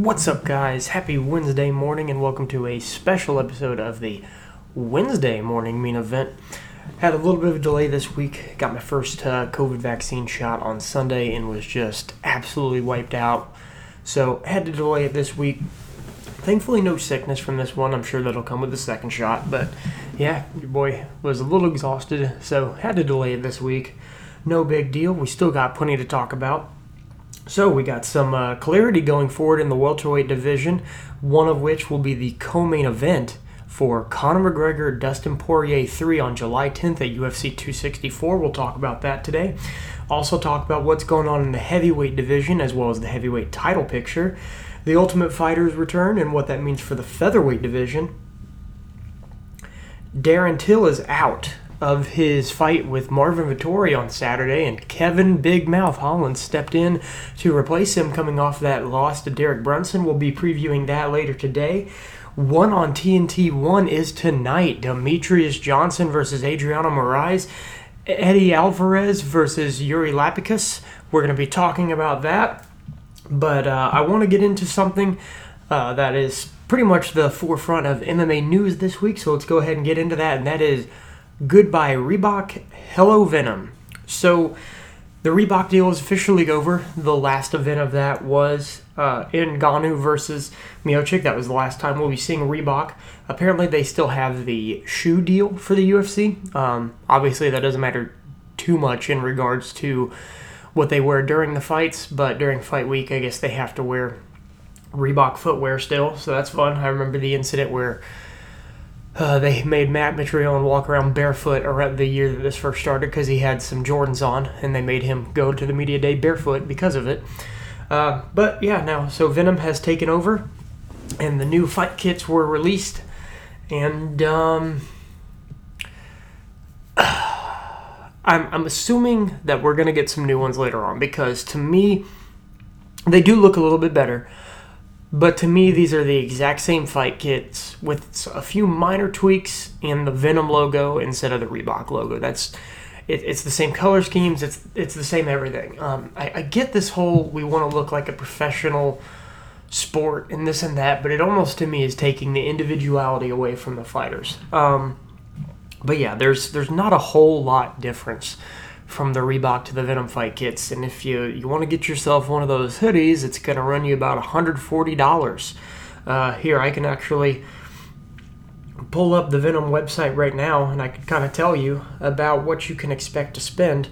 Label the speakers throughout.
Speaker 1: What's up, guys? Happy Wednesday morning, and welcome to a special episode of the Wednesday morning mean event. Had a little bit of a delay this week. Got my first uh, COVID vaccine shot on Sunday and was just absolutely wiped out. So had to delay it this week. Thankfully, no sickness from this one. I'm sure that'll come with the second shot. But yeah, your boy was a little exhausted, so had to delay it this week. No big deal. We still got plenty to talk about. So we got some uh, clarity going forward in the welterweight division, one of which will be the co-main event for Conor McGregor Dustin Poirier 3 on July 10th at UFC 264. We'll talk about that today. Also talk about what's going on in the heavyweight division as well as the heavyweight title picture, the Ultimate Fighters return and what that means for the featherweight division. Darren Till is out of his fight with Marvin Vettori on Saturday, and Kevin Big Mouth Holland stepped in to replace him coming off that loss to Derek Brunson. We'll be previewing that later today. One on TNT 1 is tonight Demetrious Johnson versus Adriano Moraes, Eddie Alvarez versus Yuri Lapicus. We're going to be talking about that. But uh, I want to get into something uh, that is pretty much the forefront of MMA news this week. So let's go ahead and get into that. And that is Goodbye Reebok, Hello Venum. So the Reebok deal is officially over. The last event of that was uh, Ngannou versus Miocic. That was the last time we'll be seeing Reebok. Apparently, they still have the shoe deal for the UFC. Um, obviously, that doesn't matter too much in regards to what they wear during the fights, but during fight week, I guess they have to wear Reebok footwear still, so that's fun. I remember the incident where uh, they made Matt Mitrione walk around barefoot around the year that this first started because he had some Jordans on, and they made him go to the media day barefoot because of it. Uh, but yeah, now so Venum has taken over, and the new fight kits were released, and um, I'm I'm assuming that we're gonna get some new ones later on because to me, they do look a little bit better. But to me, these are the exact same fight kits with a few minor tweaks in the Venum logo instead of the Reebok logo. That's it, it's the same color schemes. It's it's the same everything. Um, I, I get this whole we want to look like a professional sport and this and that, but it almost to me is taking the individuality away from the fighters. Um, but yeah, there's there's not a whole lot difference from the Reebok to the Venum fight kits. And if you, you want to get yourself one of those hoodies, it's going to run you about $140. Uh, here, I can actually pull up the Venum website right now and I can kind of tell you about what you can expect to spend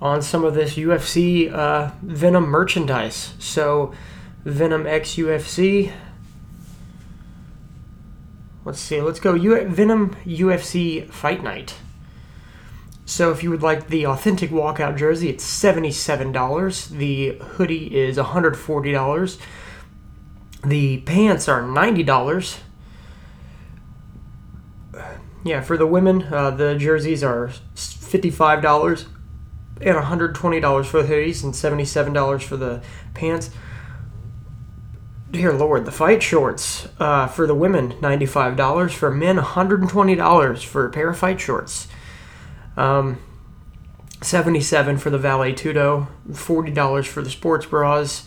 Speaker 1: on some of this UFC uh, Venum merchandise. So, Venum X UFC. Let's see, let's go. U- Venum UFC Fight Night. So if you would like the authentic walkout jersey, it's $77. The hoodie is $140. The pants are $90. Yeah, for the women, uh, the jerseys are $55 and $120 for the hoodies and $77 for the pants. Dear Lord, the fight shorts uh, for the women, $95. For men, $120 for a pair of fight shorts. Um, 77 for the Vale Tudo, $40 for the sports bras.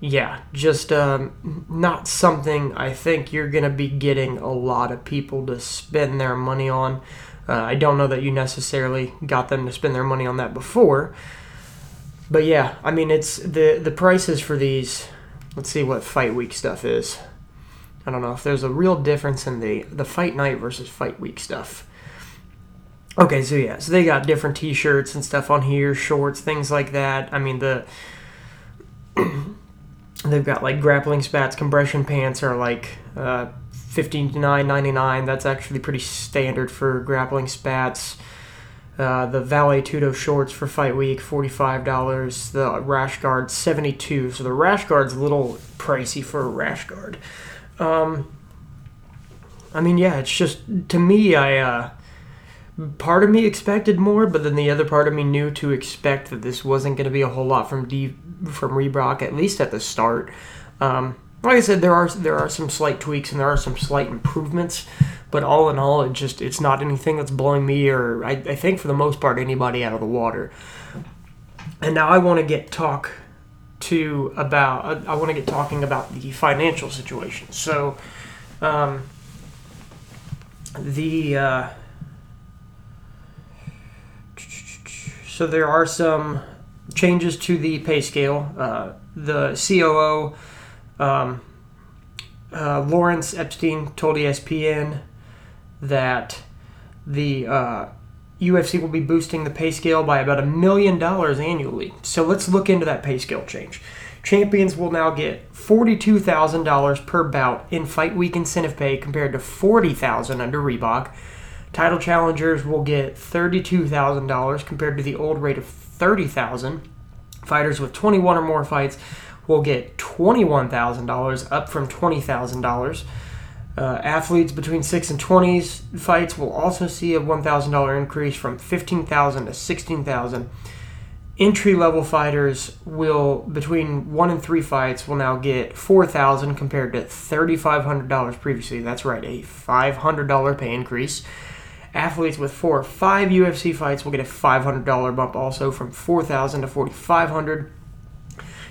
Speaker 1: Yeah, just um, not something I think you're going to be getting a lot of people to spend their money on. Uh, I don't know that you necessarily got them to spend their money on that before. But yeah, I mean, it's the the prices for these. Let's see what fight week stuff is. I don't know if there's a real difference in the the fight night versus fight week stuff. Okay, so yeah, so they got different T-shirts and stuff on here, shorts, things like that. I mean the they've got like grappling spats, compression pants are like uh, to nine ninety nine. That's actually pretty standard for grappling spats. Uh, the Vale Tudo shorts for Fight Week, forty-five dollars. The rash guard, seventy-two. So the rash guard's a little pricey for a rash guard. Um, I mean, yeah, it's just to me, I uh, part of me expected more, but then the other part of me knew to expect that this wasn't going to be a whole lot from D from Reebok, at least at the start. Um, like I said, there are there are some slight tweaks and there are some slight improvements, but all in all, it just it's not anything that's blowing me or I, I think for the most part anybody out of the water. And now I want to get talk to about I want to get talking about the financial situation. So, um, the uh, so there are some changes to the pay scale. Uh, the COO, um, uh, Lawrence Epstein, told ESPN that the uh, UFC will be boosting the pay scale by about a million dollars annually. So let's look into that pay scale change. Champions will now get $42,000 per bout in fight week incentive pay compared to 40,000 under Reebok. Title challengers will get $32,000 compared to the old rate of $30,000. Fighters with 21 or more fights will get $21,000 up from $20,000. Uh, athletes between 6 and 20 fights will also see a $1,000 increase from 15000 to 16000 Entry level fighters will, between 1 and 3 fights, will now get 4000 compared to $3,500 previously. That's right, a $500 pay increase. Athletes with 4 or 5 UFC fights will get a $500 bump also from 4000 to 4500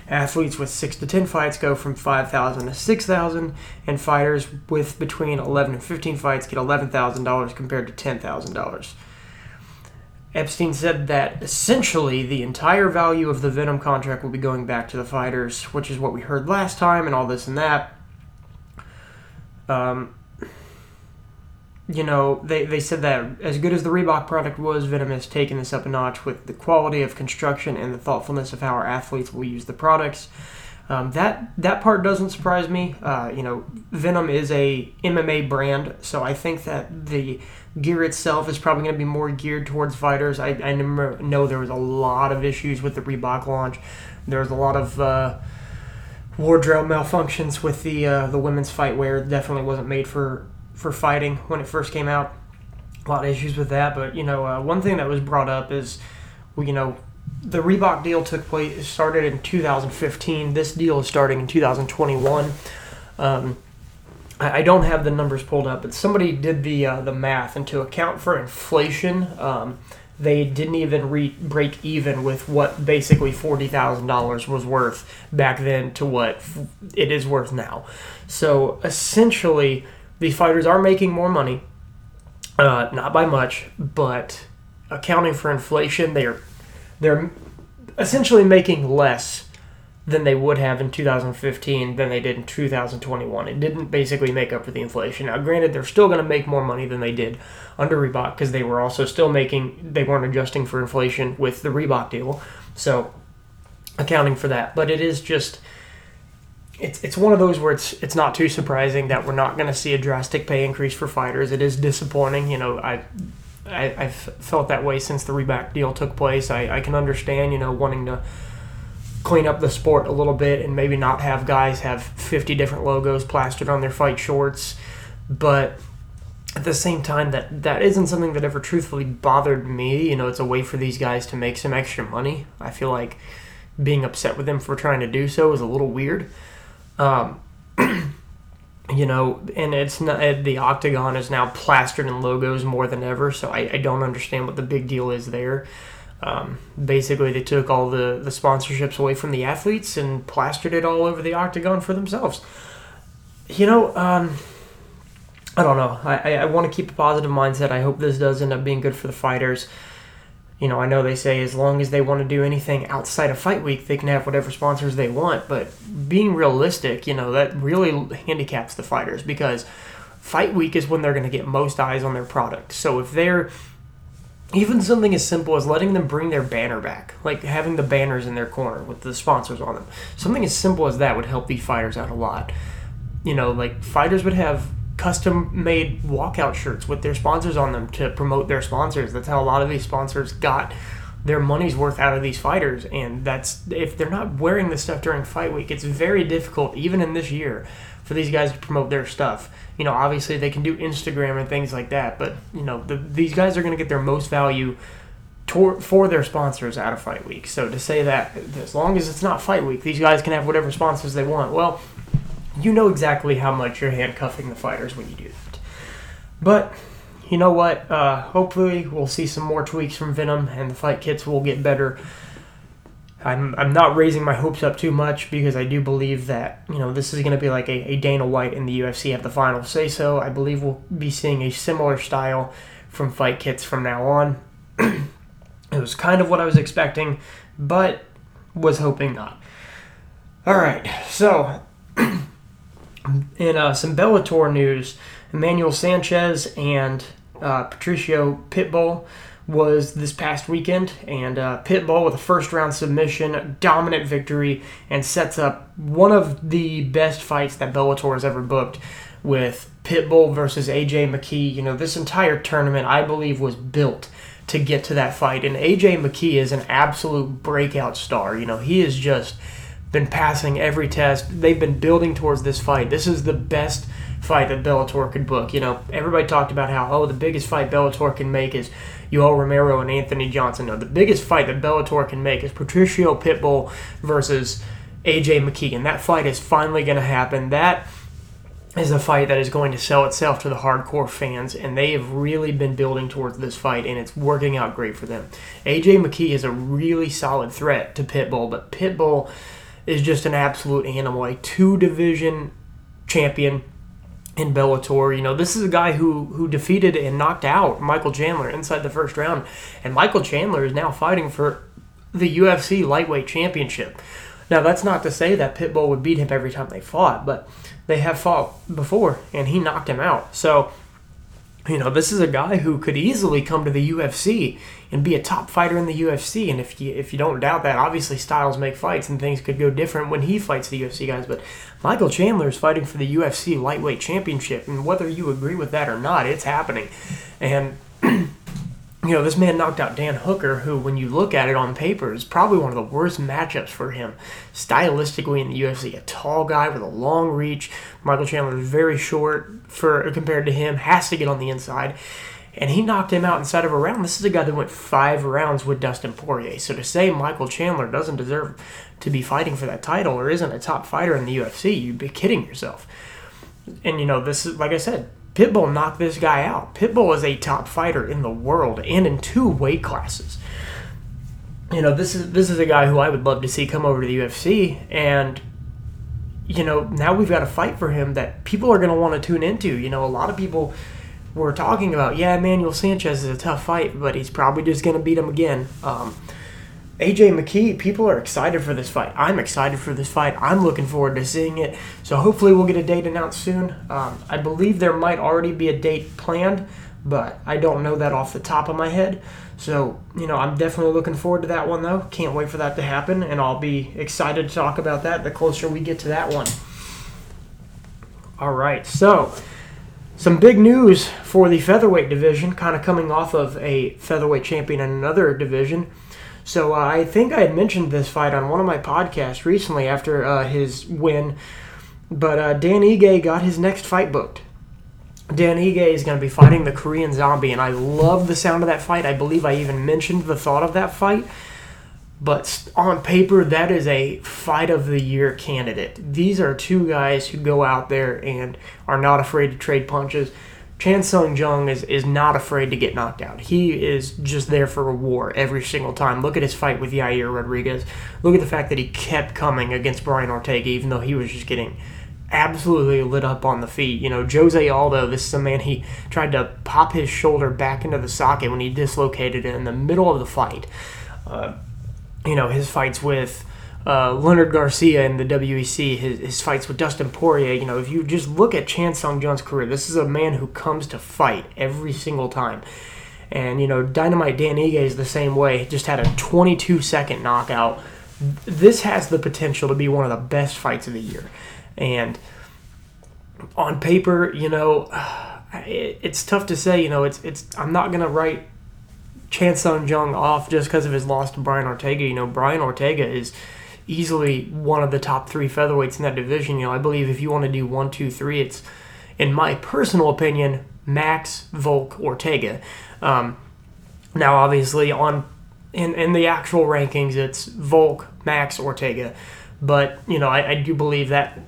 Speaker 1: Athletes with 6 to 10 fights go from 5,000 to 6,000, and fighters with between 11 and 15 fights get $11,000 compared to $10,000. Epstein said that essentially the entire value of the Venum contract will be going back to the fighters, which is what we heard last time, and all this and that. Um, you know, they, they said that as good as the Reebok product was, Venum has taken this up a notch with the quality of construction and the thoughtfulness of how our athletes will use the products. Um, that that part doesn't surprise me. Uh, you know, Venum is a MMA brand, so I think that the gear itself is probably going to be more geared towards fighters. I, I know there was a lot of issues with the Reebok launch. There was a lot of uh, wardrobe malfunctions with the uh, the women's fight wear. It definitely wasn't made for for fighting when it first came out. A lot of issues with that, but you know, uh, one thing that was brought up is, you know, the Reebok deal took place started in 2015. This deal is starting in 2021. Um, I, I don't have the numbers pulled up, but somebody did the uh, the math, and to account for inflation, um, they didn't even re- break even with what basically forty thousand dollars was worth back then to what it is worth now. So essentially these fighters are making more money, uh, not by much, but accounting for inflation, they're they're essentially making less than they would have in 2015 than they did in 2021. It didn't basically make up for the inflation. Now, granted, they're still going to make more money than they did under Reebok because they were also still making, they weren't adjusting for inflation with the Reebok deal. So, accounting for that. But it is just it's it's one of those where it's it's not too surprising that we're not going to see a drastic pay increase for fighters. It is disappointing, you know. I, I I've felt that way since the Reebok deal took place. I, I can understand, you know, wanting to clean up the sport a little bit and maybe not have guys have 50 different logos plastered on their fight shorts, but at the same time that that isn't something that ever truthfully bothered me. You know, it's a way for these guys to make some extra money. I feel like being upset with them for trying to do so is a little weird. Um, you know, and it's not the octagon is now plastered in logos more than ever. So I, I don't understand what the big deal is there. Um, basically, they took all the the sponsorships away from the athletes and plastered it all over the octagon for themselves. You know, um, I don't know. I, I, I want to keep a positive mindset. I hope this does end up being good for the fighters you know, I know they say as long as they want to do anything outside of fight week, they can have whatever sponsors they want. But being realistic, you know, that really handicaps the fighters because fight week is when they're going to get most eyes on their product. So if they're even something as simple as letting them bring their banner back, like having the banners in their corner with the sponsors on them, something as simple as that would help these fighters out a lot. You know, like fighters would have custom made walkout shirts with their sponsors on them to promote their sponsors. That's how a lot of these sponsors got their money's worth out of these fighters. And that's if they're not wearing this stuff during fight week, it's very difficult, even in this year, for these guys to promote their stuff. You know, obviously they can do Instagram and things like that, but you know, the, these guys are going to get their most value tor- for their sponsors out of fight week. So to say that as long as it's not fight week, these guys can have whatever sponsors they want. Well, you know exactly how much you're handcuffing the fighters when you do that. But you know what? Uh, hopefully, we'll see some more tweaks from Venum, and the fight kits will get better. I'm, I'm not raising my hopes up too much because I do believe that you know this is going to be like a, a Dana White in the UFC have the final say so. I believe we'll be seeing a similar style from fight kits from now on. it was kind of what I was expecting, but was hoping not. All right, so in uh, some Bellator news, Emmanuel Sanchez and uh, Patricio Pitbull was this past weekend, and uh, Pitbull with a first round submission, dominant victory, and sets up one of the best fights that Bellator has ever booked with Pitbull versus AJ McKee. You know, this entire tournament, I believe, was built to get to that fight, and AJ McKee is an absolute breakout star. You know, he is just been passing every test. They've been building towards this fight. This is the best fight that Bellator could book. You know, everybody talked about how, oh, the biggest fight Bellator can make is Yoel Romero and Anthony Johnson. No, the biggest fight that Bellator can make is Patricio Pitbull versus AJ McKee. And that fight is finally going to happen. That is a fight that is going to sell itself to the hardcore fans, and they have really been building towards this fight, and it's working out great for them. AJ McKee is a really solid threat to Pitbull, but Pitbull is just an absolute animal, a two division champion in Bellator. You know, this is a guy who who defeated and knocked out Michael Chandler inside the first round, and Michael Chandler is now fighting for the UFC lightweight championship. Now, that's not to say that Pitbull would beat him every time they fought, but they have fought before, and he knocked him out. So, you know, this is a guy who could easily come to the UFC and be a top fighter in the UFC. And if you if you don't doubt that, obviously styles make fights, and things could go different when he fights the UFC guys. But Michael Chandler is fighting for the UFC lightweight championship, and whether you agree with that or not, it's happening. And you know, this man knocked out Dan Hooker, who, when you look at it on paper, is probably one of the worst matchups for him stylistically in the UFC. A tall guy with a long reach. Michael Chandler is very short for compared to him, has to get on the inside. And he knocked him out inside of a round. This is a guy that went five rounds with Dustin Poirier. So to say Michael Chandler doesn't deserve to be fighting for that title or isn't a top fighter in the UFC, you'd be kidding yourself. And you know, this is like I said, Pitbull knocked this guy out. Pitbull is a top fighter in the world and in two weight classes. You know, this is this is a guy who I would love to see come over to the UFC and you know, now we've got a fight for him that people are going to want to tune into. You know, a lot of people were talking about, yeah, Emmanuel Sanchez is a tough fight, but he's probably just going to beat him again. Um, AJ McKee, people are excited for this fight. I'm excited for this fight. I'm looking forward to seeing it. So hopefully we'll get a date announced soon. Um, I believe there might already be a date planned, but I don't know that off the top of my head. So, you know, I'm definitely looking forward to that one, though. Can't wait for that to happen, and I'll be excited to talk about that the closer we get to that one. All right, so some big news for the featherweight division, kind of coming off of a featherweight champion in another division. So uh, I think I had mentioned this fight on one of my podcasts recently after uh, his win, but uh, Dan Ige got his next fight booked. Dan Ige is going to be fighting the Korean Zombie, and I love the sound of that fight. I believe I even mentioned the thought of that fight. But on paper, that is a fight of the year candidate. These are two guys who go out there and are not afraid to trade punches. Chan Sung Jung is, is not afraid to get knocked out. He is just there for a war every single time. Look at his fight with Yair Rodriguez. Look at the fact that he kept coming against Brian Ortega, even though he was just getting absolutely lit up on the feet. You know, Jose Aldo, this is a man he tried to pop his shoulder back into the socket when he dislocated it in the middle of the fight. Uh, you know, his fights with uh, Leonard Garcia in the WEC, his, his fights with Dustin Poirier. You know, if you just look at Chan Sung Jung's career, this is a man who comes to fight every single time. And, you know, Dynamite Dan Ige is the same way. Just had a 22 second knockout. This has the potential to be one of the best fights of the year. And on paper, you know, it, it's tough to say. You know, it's it's. I'm not gonna write Chan Sung Jung off just because of his loss to Brian Ortega. You know, Brian Ortega is easily one of the top three featherweights in that division. You know, I believe if you want to do one, two, three, it's in my personal opinion, Max, Volk, Ortega. Um, now, obviously, on in in the actual rankings, it's Volk, Max, Ortega. But you know, I, I do believe that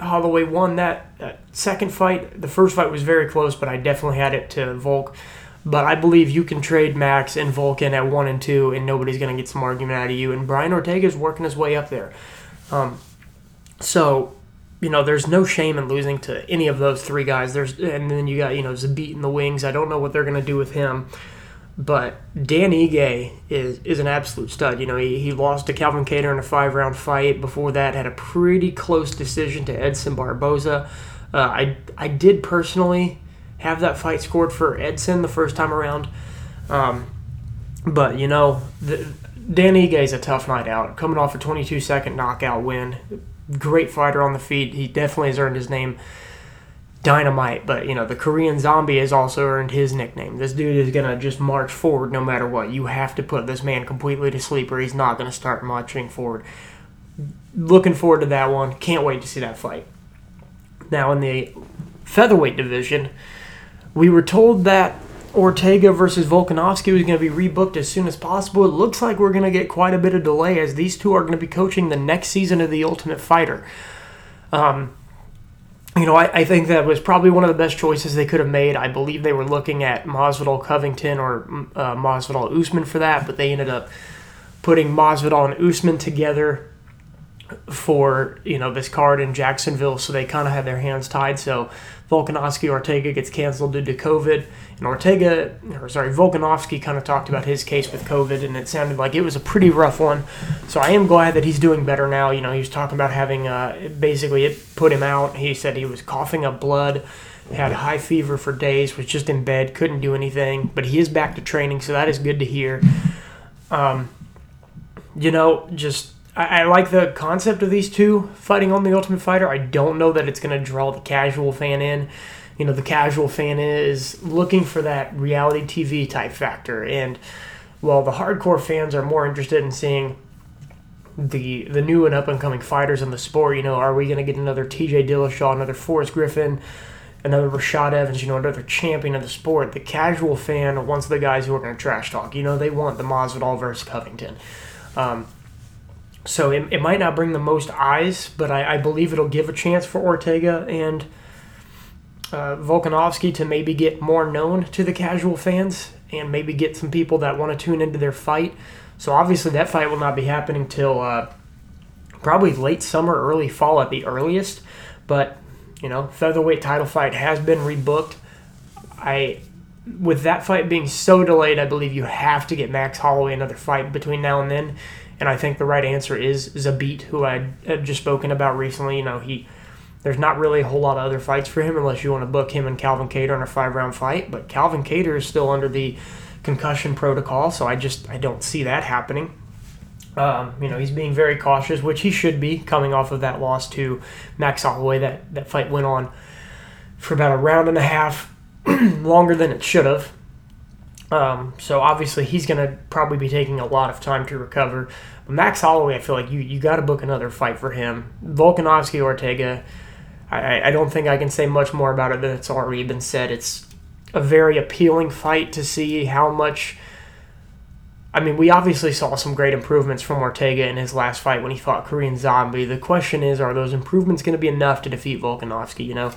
Speaker 1: Holloway won that, that, second fight. The first fight was very close, but I definitely had it to Volk. But I believe you can trade Max and Vulcan at one and two, and nobody's going to get some argument out of you. And Brian Ortega is working his way up there. Um, so, you know, there's no shame in losing to any of those three guys. There's and then you got you know Zabit in the wings. I don't know what they're going to do with him. But Dan Ige is is an absolute stud. You know, he, he lost to Calvin Kattar in a five round fight. Before that, had a pretty close decision to Edson Barboza. Uh, I I did personally have that fight scored for Edson the first time around. Um, but you know, the, Dan Ige is a tough night out. Coming off a 22 second knockout win, great fighter on the feet. He definitely has earned his name. Dynamite, but you know the Korean Zombie has also earned his nickname. This dude is gonna just march forward no matter what. You have to put this man completely to sleep, or he's not gonna start marching forward. Looking forward to that one. Can't wait to see that fight. Now in the featherweight division, we were told that Ortega versus Volkanovski was going to be rebooked as soon as possible. It looks like we're going to get quite a bit of delay as these two are going to be coaching the next season of The Ultimate Fighter. Um, you know, I, I, think that was probably one of the best choices they could have made. I believe they were looking at Masvidal Covington or uh, Masvidal Usman for that, but they ended up putting Masvidal and Usman together for you know this card in Jacksonville, so they kind of had their hands tied. So Volkanovski Ortega gets canceled due to COVID, and Ortega, or sorry, Volkanovski kind of talked about his case with COVID, and it sounded like it was a pretty rough one. So I am glad that he's doing better now. You know, he was talking about having uh, basically it put him out. He said he was coughing up blood, had high fever for days, was just in bed, couldn't do anything, but he is back to training, so that is good to hear. Um, you know, just I, I, like the concept of these two fighting on the Ultimate Fighter. I don't know that it's going to draw the casual fan in. You know, the casual fan is looking for that reality TV type factor, and while the hardcore fans are more interested in seeing the the new and up and coming fighters in the sport, you know, are we going to get another T.J. Dillashaw, another Forrest Griffin? another Rashad Evans, you know, another champion of the sport. The casual fan wants the guys who are going to trash talk. You know, they want the Masvidal versus Covington. Um, so it, it might not bring the most eyes, but I, I believe it'll give a chance for Ortega and uh, Volkanovski to maybe get more known to the casual fans and maybe get some people that want to tune into their fight. So obviously that fight will not be happening till uh, probably late summer, early fall at the earliest. But you know, featherweight title fight has been rebooked. I with that fight being so delayed, I believe you have to get Max Holloway another fight between now and then. And I think the right answer is Zabit, who I had just spoken about recently. You know, he there's not really a whole lot of other fights for him unless you want to book him and Calvin Kattar in a five round fight. But Calvin Kattar is still under the concussion protocol, so I just I don't see that happening. Um, you know, he's being very cautious, which he should be coming off of that loss to Max Holloway. That that fight went on for about a round and a half longer than it should have. Um, so obviously he's going to probably be taking a lot of time to recover. But Max Holloway, I feel like you you got to book another fight for him. Volkanovski Ortega, I, I don't think I can say much more about it than it's already been said. It's a very appealing fight to see how much. I mean, we obviously saw some great improvements from Ortega in his last fight when he fought Korean Zombie. The question is, are those improvements going to be enough to defeat Volkanovski? You know,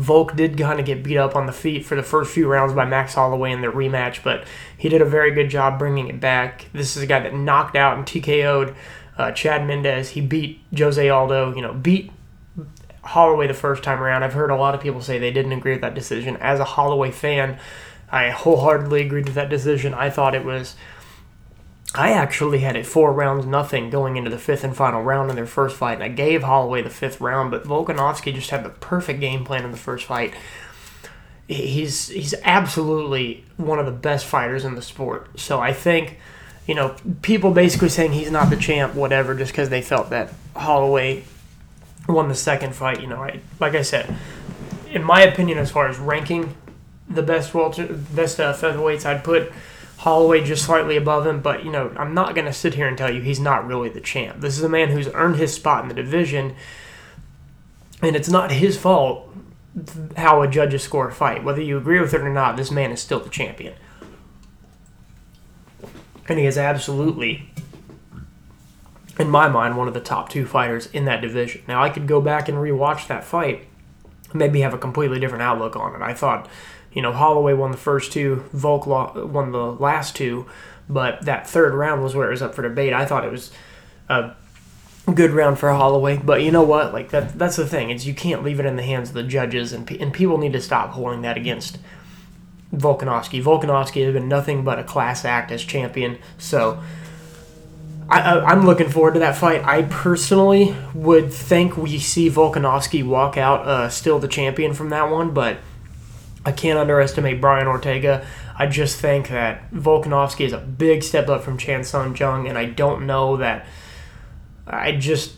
Speaker 1: Volk did kind of get beat up on the feet for the first few rounds by Max Holloway in their rematch, but he did a very good job bringing it back. This is a guy that knocked out and TKO'd uh, Chad Mendes. He beat Jose Aldo, you know, beat Holloway the first time around. I've heard a lot of people say they didn't agree with that decision. As a Holloway fan, I wholeheartedly agreed with that decision. I thought it was I actually had it four rounds nothing going into the fifth and final round in their first fight, and I gave Holloway the fifth round, but Volkanovski just had the perfect game plan in the first fight. He's he's absolutely one of the best fighters in the sport. So I think, you know, people basically saying he's not the champ, whatever, just because they felt that Holloway won the second fight. You know, I like I said, in my opinion, as far as ranking the best welter, best uh, featherweights, I'd put Holloway just slightly above him, but you know, I'm not going to sit here and tell you he's not really the champ. This is a man who's earned his spot in the division, and it's not his fault how a judges score a fight. Whether you agree with it or not, this man is still the champion. And he is absolutely, in my mind, one of the top two fighters in that division. Now, I could go back and rewatch that fight, maybe have a completely different outlook on it. I thought You know, Holloway won the first two, Volk won the last two, but that third round was where it was up for debate. I thought it was a good round for Holloway, but you know what? Like that that's the thing. Is you can't leave it in the hands of the judges and and people need to stop holding that against Volkanovski. Volkanovski has been nothing but a class act as champion. So I, am looking forward to that fight. I personally would think we see Volkanovski walk out uh, still the champion from that one, but I can't underestimate Brian Ortega. I just think that Volkanovski is a big step up from Chan Sung Jung, and I don't know that. I just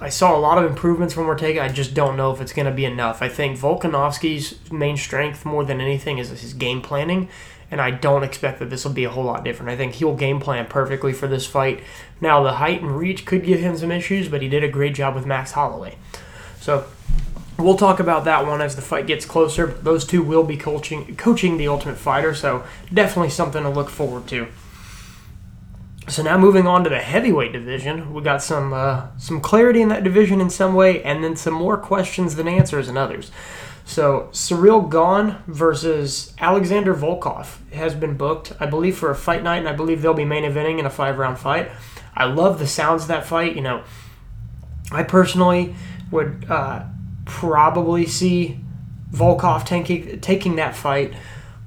Speaker 1: I saw a lot of improvements from Ortega. I just don't know if it's going to be enough. I think Volkanovski's main strength, more than anything, is his game planning, and I don't expect that this will be a whole lot different. I think he'll game plan perfectly for this fight. Now, the height and reach could give him some issues, but he did a great job with Max Holloway. So, we'll talk about that one as the fight gets closer. Those two will be coaching coaching the Ultimate Fighter, so definitely something to look forward to. So now moving on to the heavyweight division, we got some uh, some clarity in that division in some way, and then some more questions than answers in others. So Ciryl Gane versus Alexander Volkov has been booked, I believe, for a fight night, and I believe they'll be main eventing in a five round fight. I love the sounds of that fight. You know, I personally would uh, probably see Volkov taking taking that fight,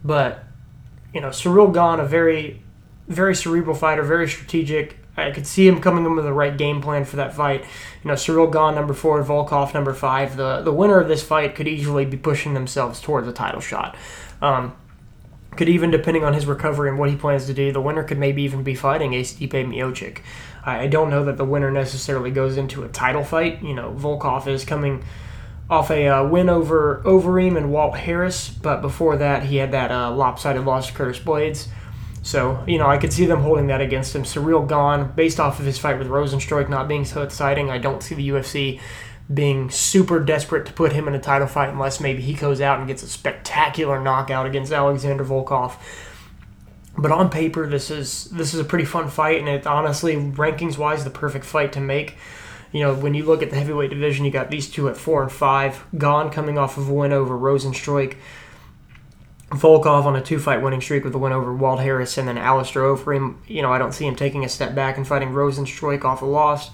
Speaker 1: but you know, Ciryl Gane, a very very cerebral fighter, very strategic. I could see him coming in with the right game plan for that fight. You know, Ciryl Gane number four, Volkov number five. The the winner of this fight could easily be pushing themselves towards a title shot. Um, could even, depending on his recovery and what he plans to do, the winner could maybe even be fighting Stipe Miocic. I don't know that the winner necessarily goes into a title fight. You know, Volkov is coming off a uh, win over Overeem and Walt Harris, but before that, he had that uh, lopsided loss to Curtis Blaydes. So, you know, I could see them holding that against him. Ciryl Gane, based off of his fight with Rozenstruik not being so exciting, I don't see the UFC being super desperate to put him in a title fight unless maybe he goes out and gets a spectacular knockout against Alexander Volkov. But on paper, this is this is a pretty fun fight, and it honestly, rankings wise, the perfect fight to make. You know, when you look at the heavyweight division, you got these two at four and five. Gane coming off of a win over Rozenstruik. Volkov on a two fight winning streak with a win over Walt Harris and then Alistair Overeem. You know, I don't see him taking a step back and fighting Rozenstruik off a loss.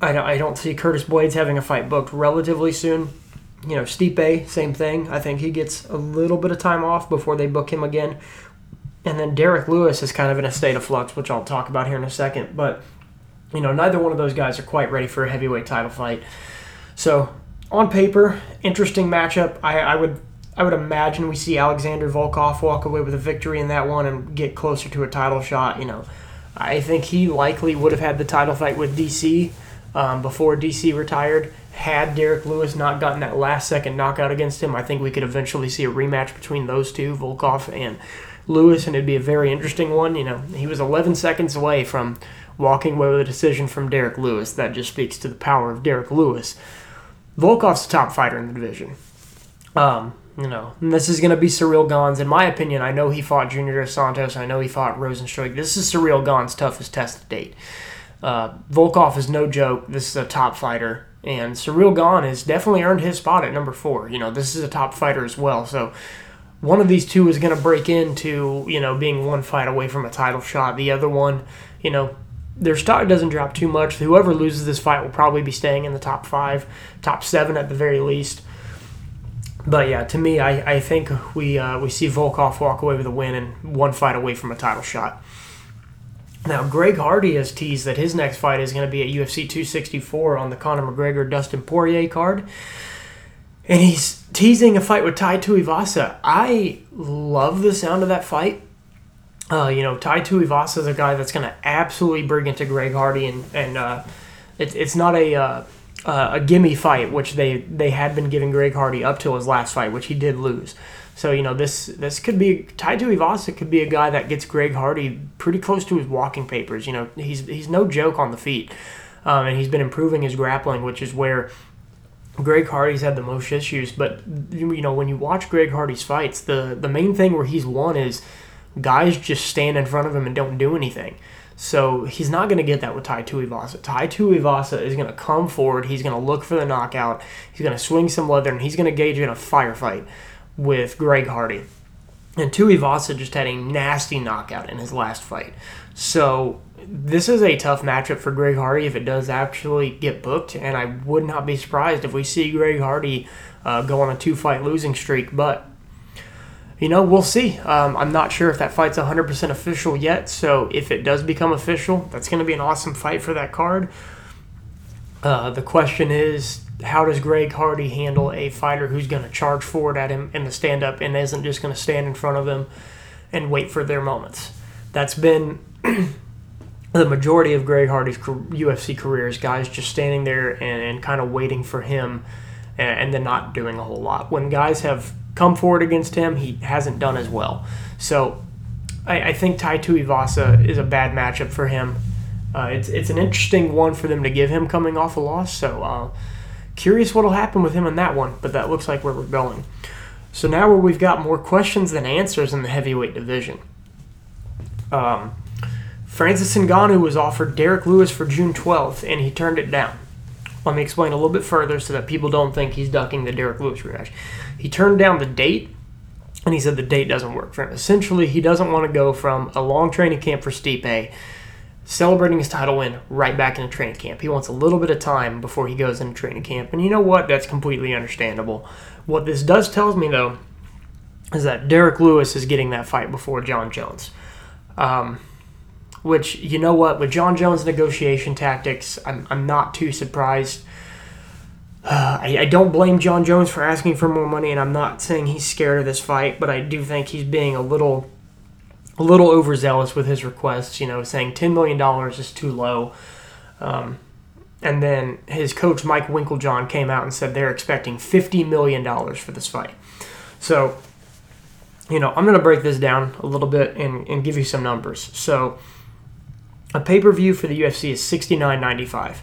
Speaker 1: I don't, I don't see Curtis Blaydes having a fight booked relatively soon. You know, Stipe, same thing. I think he gets a little bit of time off before they book him again. And then Derrick Lewis is kind of in a state of flux, which I'll talk about here in a second. But, you know, neither one of those guys are quite ready for a heavyweight title fight. So, on paper, interesting matchup. I, I would I would imagine we see Alexander Volkov walk away with a victory in that one and get closer to a title shot. You know, I think he likely would have had the title fight with DC um, before DC retired. Had Derrick Lewis not gotten that last second knockout against him, I think we could eventually see a rematch between those two, Volkov and Lewis, and it'd be a very interesting one. You know, he was 11 seconds away from walking away with a decision from Derrick Lewis. That just speaks to the power of Derrick Lewis. Volkov's the top fighter in the division. Um, you know, this is going to be Ciryl Gane's. In my opinion, I know he fought Junior Dos Santos. I know he fought Rozenstruik. This is Ciryl Gane's toughest test to date. Uh, Volkov is no joke. This is a top fighter. And Ciryl Gane has definitely earned his spot at number four. You know, this is a top fighter as well. So one of these two is going to break into, you know, being one fight away from a title shot. The other one, you know, their stock doesn't drop too much. Whoever loses this fight will probably be staying in the top five, top seven at the very least. But yeah, to me, I, I think we uh, we see Volkov walk away with a win and one fight away from a title shot. Now, Greg Hardy has teased that his next fight is going to be at UFC 264 on the Conor McGregor Dustin Poirier card. And he's teasing a fight with Tai Tuivasa. I love the sound of that fight. Uh, you know, Tai Tuivasa is a guy that's going to absolutely bring into Greg Hardy, and, and uh, it, it's not a. Uh, uh, a gimme fight, which they they had been giving Greg Hardy up till his last fight, which he did lose. So you know this this could be Tai Tuivasa could be a guy that gets Greg Hardy pretty close to his walking papers. You know he's he's no joke on the feet, um, and he's been improving his grappling, which is where Greg Hardy's had the most issues. But you know when you watch Greg Hardy's fights, the the main thing where he's won is guys just stand in front of him and don't do anything. So he's not going to get that with Tai Tuivasa. Tai Tuivasa is going to come forward. He's going to look for the knockout. He's going to swing some leather, and he's going to gauge in a firefight. with Greg Hardy. And Tuivasa just had a nasty knockout in his last fight. So this is a tough matchup for Greg Hardy if it does actually get booked, and I would not be surprised if we see Greg Hardy uh, go on a two fight losing streak. But you know, we'll see. Um, I'm not sure if that fight's 100% official yet. So if it does become official, that's going to be an awesome fight for that card. Uh, the question is, how does Greg Hardy handle a fighter who's going to charge forward at him in the stand up and isn't just going to stand in front of him and wait for their moments? That's been the majority of Greg Hardy's UFC career is guys just standing there and, and kind of waiting for him and, and then not doing a whole lot. When guys have come forward against him, he hasn't done as well. So I, I think Tai Tuivasa is a bad matchup for him. Uh, it's it's an interesting one for them to give him coming off a loss. So uh, curious what'll happen with him in that one. But that looks like where we're going. So now where we've got more questions than answers in the heavyweight division. Um, Francis Ngannou was offered Derrick Lewis for June 12th, and he turned it down. Let me explain a little bit further so that people don't think he's ducking the Derrick Lewis rematch. He turned down the date, and he said the date doesn't work for him. Essentially, he doesn't want to go from a long training camp for Stipe, celebrating his title win, right back into training camp. He wants a little bit of time before he goes into training camp, and you know what? That's completely understandable. What this does tells me, though, is that Derrick Lewis is getting that fight before Jon Jones. Um, which, you know what, with Jon Jones' negotiation tactics, I'm, I'm not too surprised. Uh, I, I, don't blame Jon Jones for asking for more money, and I'm not saying he's scared of this fight, but I do think he's being a little, a little overzealous with his requests. You know, saying ten million dollars is too low. Um, and then his coach Mike Winkeljohn came out and said they're expecting fifty million dollars for this fight. So, you know, I'm going to break this down a little bit and, and give you some numbers. So, a pay per view for the UFC is sixty nine ninety five.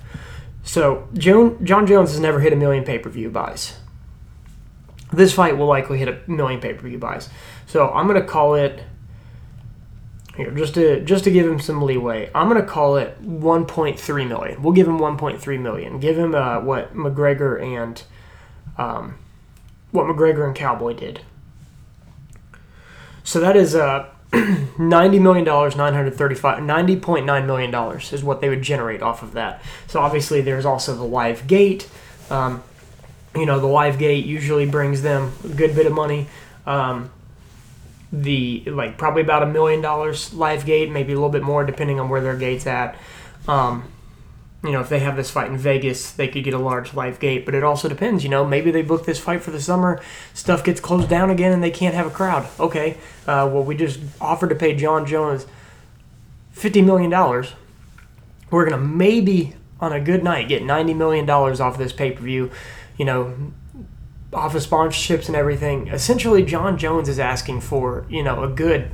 Speaker 1: So Jon Jones has never hit a million pay per view buys. This fight will likely hit a million pay per view buys. So I'm gonna call it here just to just to give him some leeway. I'm gonna call it 1.3 million. We'll give him 1.3 million. Give him uh, what McGregor and um, what McGregor and Cowboy did. So that is uh, $90 million, $935, $90.9 million is what they would generate off of that. So obviously there's also the live gate. Um, you know, the live gate usually brings them a good bit of money. Um, the like probably about a million dollars live gate, maybe a little bit more depending on where their gate's at. Um, you know, if they have this fight in Vegas, they could get a large live gate. But it also depends. You know, maybe they book this fight for the summer, stuff gets closed down again, and they can't have a crowd. Okay, uh, well, we just offered to pay Jon Jones fifty million dollars. We're gonna maybe on a good night get ninety million dollars off this pay per view. You know, off of sponsorships and everything. Essentially, Jon Jones is asking for you know a good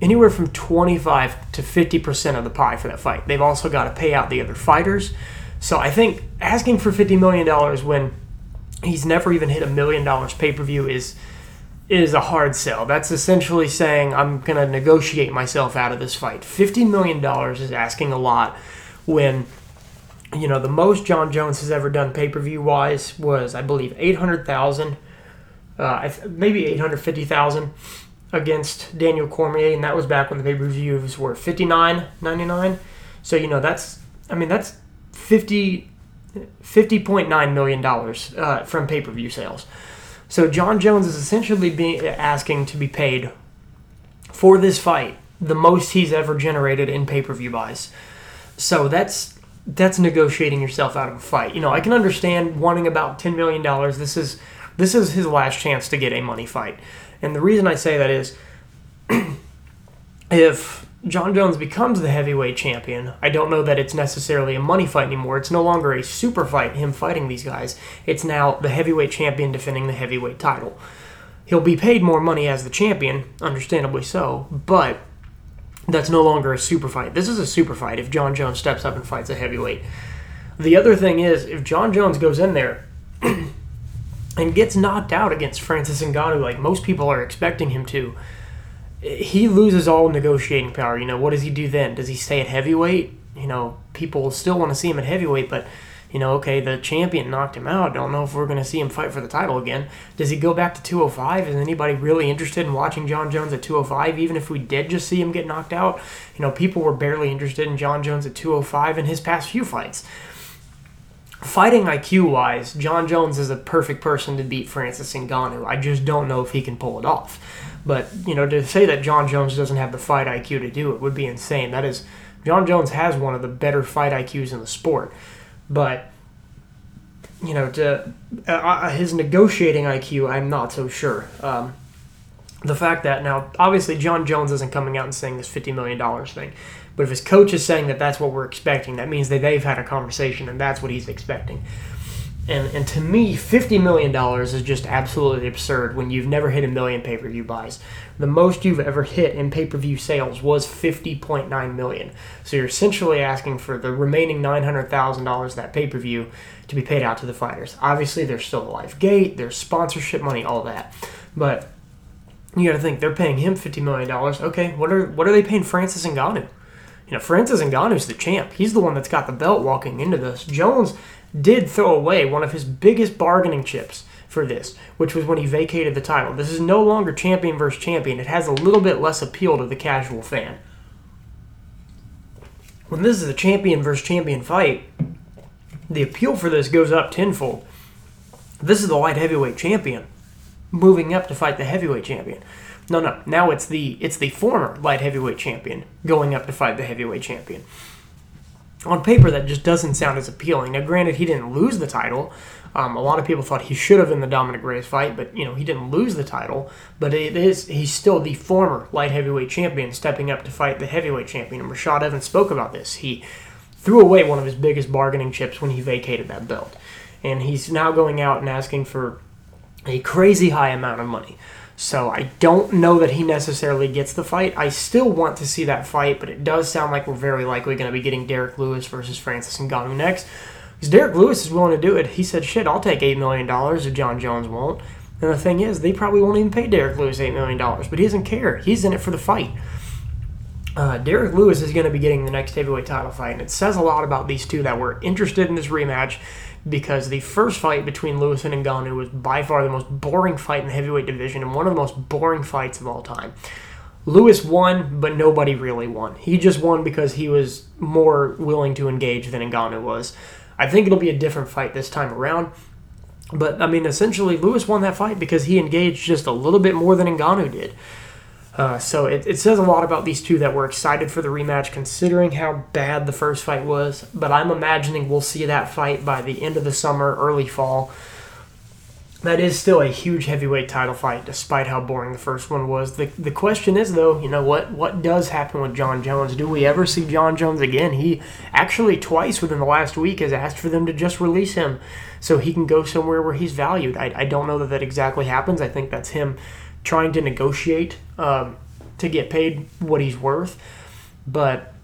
Speaker 1: anywhere from 25 to 50% of the pie for that fight. They've also got to pay out the other fighters. So I think asking for $50 million when he's never even hit a million dollars pay per view is is a hard sell. That's essentially saying I'm going to negotiate myself out of this fight. $50 million is asking a lot when you know the most Jon Jones has ever done pay per view wise was I believe 800,000 uh, maybe 850,000 against Daniel Cormier, and that was back when the pay per views were fifty nine ninety nine. So you know that's I mean that's 50 $50.9 million uh, from pay per view sales. So Jon Jones is essentially being asking to be paid for this fight the most he's ever generated in pay per view buys. So that's that's negotiating yourself out of a fight. You know, I can understand wanting about ten million dollars. This is this is his last chance to get a money fight. And the reason I say that is if Jon Jones becomes the heavyweight champion, I don't know that it's necessarily a money fight anymore. It's no longer a super fight, him fighting these guys. It's now the heavyweight champion defending the heavyweight title. He'll be paid more money as the champion, understandably so, but that's no longer a super fight. This is a super fight if Jon Jones steps up and fights a heavyweight. The other thing is, if Jon Jones goes in there and gets knocked out against Francis Ngannou like most people are expecting him to, he loses all negotiating power. You know, what does he do then? Does he stay at heavyweight? You know, people still want to see him at heavyweight, but You know, okay, the champion knocked him out. Don't know if we're going to see him fight for the title again. Does he go back to 205? Is anybody really interested in watching Jon Jones at 205? Even if we did just see him get knocked out, you know, people were barely interested in Jon Jones at 205 in his past few fights. Fighting IQ wise, Jon Jones is a perfect person to beat Francis Ngannou. I just don't know if he can pull it off. But, you know, to say that Jon Jones doesn't have the fight IQ to do it would be insane. That is, Jon Jones has one of the better fight IQs in the sport. But you know, to uh, uh his negotiating IQ, I'm not so sure. Um, the fact that now, obviously, Jon Jones isn't coming out and saying this $50 million thing, but if his coach is saying that that's what we're expecting, that means that they've had a conversation and that's what he's expecting. And, and to me, $50 million is just absolutely absurd when you've never hit a million pay per view buys. The most you've ever hit in pay per view sales was 50.9 million. So you're essentially asking for the remaining $900,000 that pay per view to be paid out to the fighters. Obviously, there's still a live gate, there's sponsorship money, all that. But you got to think they're paying him $50 million. Okay, what are, what are they paying Francis Ngannou? You know, Francis Ngannou's the champ. He's the one that's got the belt walking into this. Jones did throw away one of his biggest bargaining chips for this, which was when he vacated the title. This is no longer champion versus champion. It has a little bit less appeal to the casual fan. When this is a champion versus champion fight, the appeal for this goes up tenfold. This is the light heavyweight champion moving up to fight the heavyweight champion. No, no. Now it's the it's the former light heavyweight champion going up to fight the heavyweight champion on paper that just doesn't sound as appealing. Now, granted, he didn't lose the title. Um, a lot of people thought he should have in the Dominick Reyes fight, but you know he didn't lose the title. But it is he's still the former light heavyweight champion, stepping up to fight the heavyweight champion. And Rashad Evans spoke about this. He threw away one of his biggest bargaining chips when he vacated that belt, and he's now going out and asking for a crazy high amount of money. So I don't know that he necessarily gets the fight. I still want to see that fight, but it does sound like we're very likely going to be getting Derrick Lewis versus Francis Ngannou next. Because Derrick Lewis is willing to do it. He said, shit, I'll take $8 million if Jon Jones won't. And the thing is, they probably won't even pay Derrick Lewis $8 million, but he doesn't care. He's in it for the fight. Uh, Derrick Lewis is going to be getting the next heavyweight title fight, and it says a lot about these two that were interested in this rematch because the first fight between Lewis and Ngannou was by far the most boring fight in the heavyweight division and one of the most boring fights of all time. Lewis won, but nobody really won. He just won because he was more willing to engage than Ngannou was. I think it'll be a different fight this time around. But I mean, essentially, Lewis won that fight because he engaged just a little bit more than Ngannou did. Uh, so it, it says a lot about these two that we're excited for the rematch, considering how bad the first fight was. But I'm imagining we'll see that fight by the end of the summer, early fall. That is still a huge heavyweight title fight, despite how boring the first one was. The, the question is, though, you know, what, what does happen with Jon Jones? Do we ever see Jon Jones again? He actually, twice within the last week, has asked for them to just release him so he can go somewhere where he's valued. I, I don't know that that exactly happens. I think that's him trying to negotiate um, to get paid what he's worth. But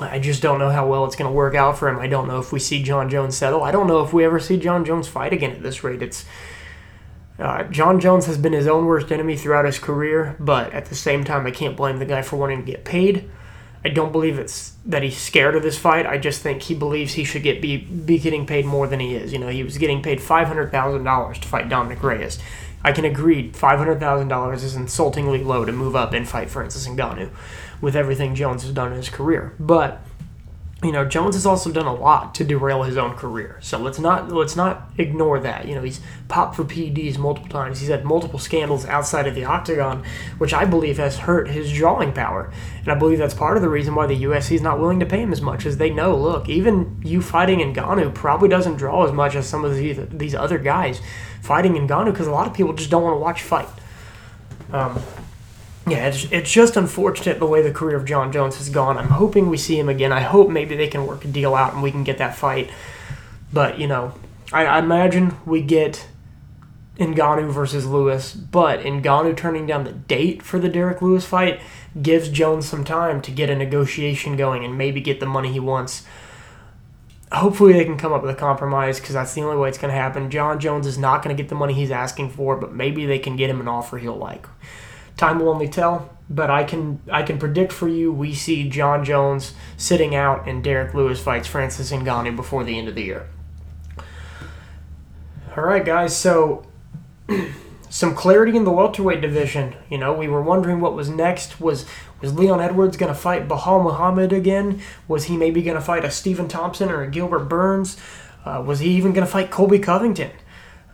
Speaker 1: I just don't know how well it's going to work out for him. I don't know if we see Jon Jones settle. I don't know if we ever see Jon Jones fight again at this rate. It's uh, Jon Jones has been his own worst enemy throughout his career, but at the same time, I can't blame the guy for wanting to get paid. I don't believe it's that he's scared of this fight. I just think he believes he should get be be getting paid more than he is. You know, he was getting paid five hundred thousand dollars to fight Dominick Reyes. I can agree $500,000 is insultingly low to move up and fight Francis Ngannou with everything Jones has done in his career. But you know, Jones has also done a lot to derail his own career. So let's not let's not ignore that. You know, he's popped for PEDs multiple times. He's had multiple scandals outside of the octagon, which I believe has hurt his drawing power. And I believe that's part of the reason why the UFC is not willing to pay him as much, as they know, look, even you fighting in Ngannou probably doesn't draw as much as some of these these other guys fighting in Ngannou because a lot of people just don't want to watch fight. Um, yeah, it's, it's just unfortunate the way the career of Jon Jones has gone. I'm hoping we see him again. I hope maybe they can work a deal out and we can get that fight. But, you know, I, I imagine we get Ngannou versus Lewis, but Ngannou turning down the date for the Derrick Lewis fight gives Jones some time to get a negotiation going and maybe get the money he wants. Hopefully, they can come up with a compromise because that's the only way it's going to happen. Jon Jones is not going to get the money he's asking for, but maybe they can get him an offer he'll like. Time will only tell, but I can I can predict for you we see Jon Jones sitting out and Derrick Lewis fights Francis Ngannou before the end of the year. All right, guys. So, some clarity in the welterweight division. You know, we were wondering what was next. Was was Leon Edwards going to fight Belal Muhammad again? Was he maybe going to fight a Stephen Thompson or a Gilbert Burns? Uh, was he even going to fight Colby Covington?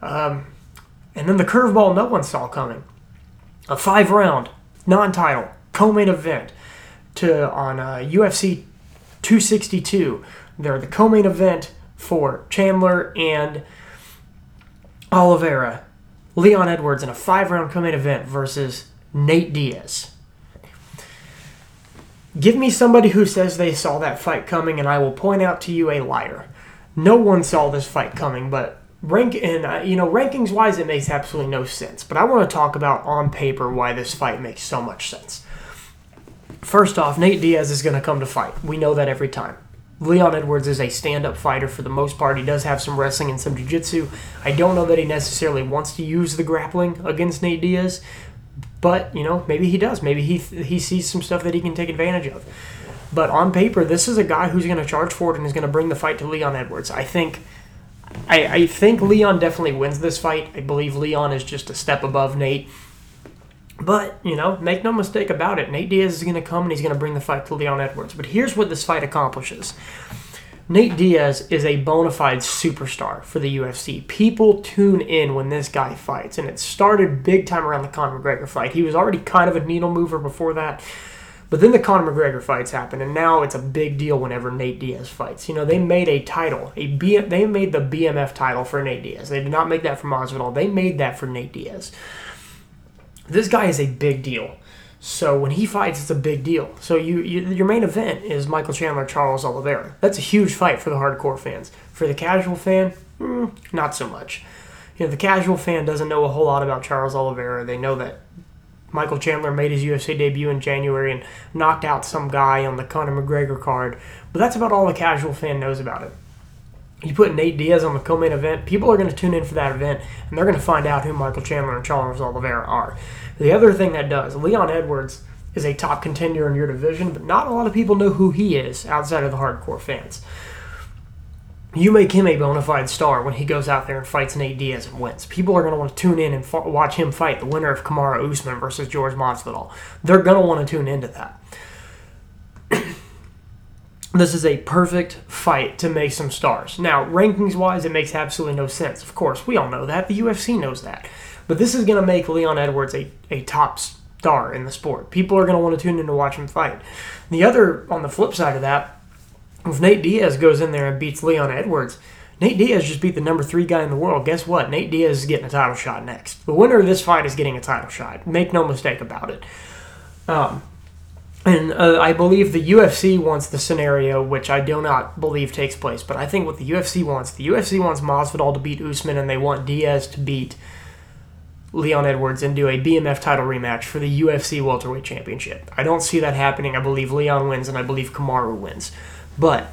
Speaker 1: Um, and then the curveball no one saw coming. A five round, non title, co main event to on uh, UFC 262. They're the co main event for Chandler and Oliveira. Leon Edwards in a five round co main event versus Nate Diaz. Give me somebody who says they saw that fight coming, and I will point out to you a liar. No one saw this fight coming, but rank and uh, you know rankings wise, it makes absolutely no sense. But I want to talk about on paper why this fight makes so much sense. First off, Nate Diaz is going to come to fight. We know that every time. Leon Edwards is a stand up fighter for the most part. He does have some wrestling and some jiu jitsu. I don't know that he necessarily wants to use the grappling against Nate Diaz, but, you know, maybe he does. Maybe he, he sees some stuff that he can take advantage of. But on paper, this is a guy who's going to charge forward and is going to bring the fight to Leon Edwards. I think. I, I think Leon definitely wins this fight. I believe Leon is just a step above Nate. But, you know, make no mistake about it. Nate Diaz is going to come and he's going to bring the fight to Leon Edwards. But here's what this fight accomplishes Nate Diaz is a bona fide superstar for the UFC. People tune in when this guy fights, and it started big time around the Conor McGregor fight. He was already kind of a needle mover before that, but then the Conor McGregor fights happened, and now it's a big deal whenever Nate Diaz fights. You know, they made a title, a B, they made the BMF title for Nate Diaz. They did not make that for Masvidal. They made that for Nate Diaz. This guy is a big deal. So when he fights, it's a big deal. So you, you, your main event is Michael Chandler, Charles Oliveira. That's a huge fight for the hardcore fans. For the casual fan, mm, not so much. You know, the casual fan doesn't know a whole lot about Charles Oliveira. They know that Michael Chandler made his UFC debut in January and knocked out some guy on the Conor McGregor card, but that's about all the casual fan knows about it. You put Nate Diaz on the co-main event, people are going to tune in for that event, and they're going to find out who Michael Chandler and Charles Oliveira are. The other thing that does, Leon Edwards is a top contender in your division, but not a lot of people know who he is outside of the hardcore fans. You make him a bona fide star when he goes out there and fights Nate Diaz and wins. People are going to want to tune in and f- watch him fight the winner of Kamaru Usman versus Jorge Masvidal. They're going to want to tune into that. this is a perfect fight to make some stars. Now, rankings wise, it makes absolutely no sense. Of course, we all know that. The UFC knows that. But this is going to make Leon Edwards a, a top star in the sport. People are going to want to tune in to watch him fight. The other, on the flip side of that, if Nate Diaz goes in there and beats Leon Edwards, Nate Diaz just beat the number three guy in the world. Guess what? Nate Diaz is getting a title shot next. The winner of this fight is getting a title shot. Make no mistake about it. Um, and uh, I believe the UFC wants the scenario, which I do not believe takes place. But I think what the UFC wants, the UFC wants Masvidal to beat Usman, and they want Diaz to beat Leon Edwards and do a BMF title rematch for the UFC welterweight championship. I don't see that happening. I believe Leon wins, and I believe Kamaru wins. But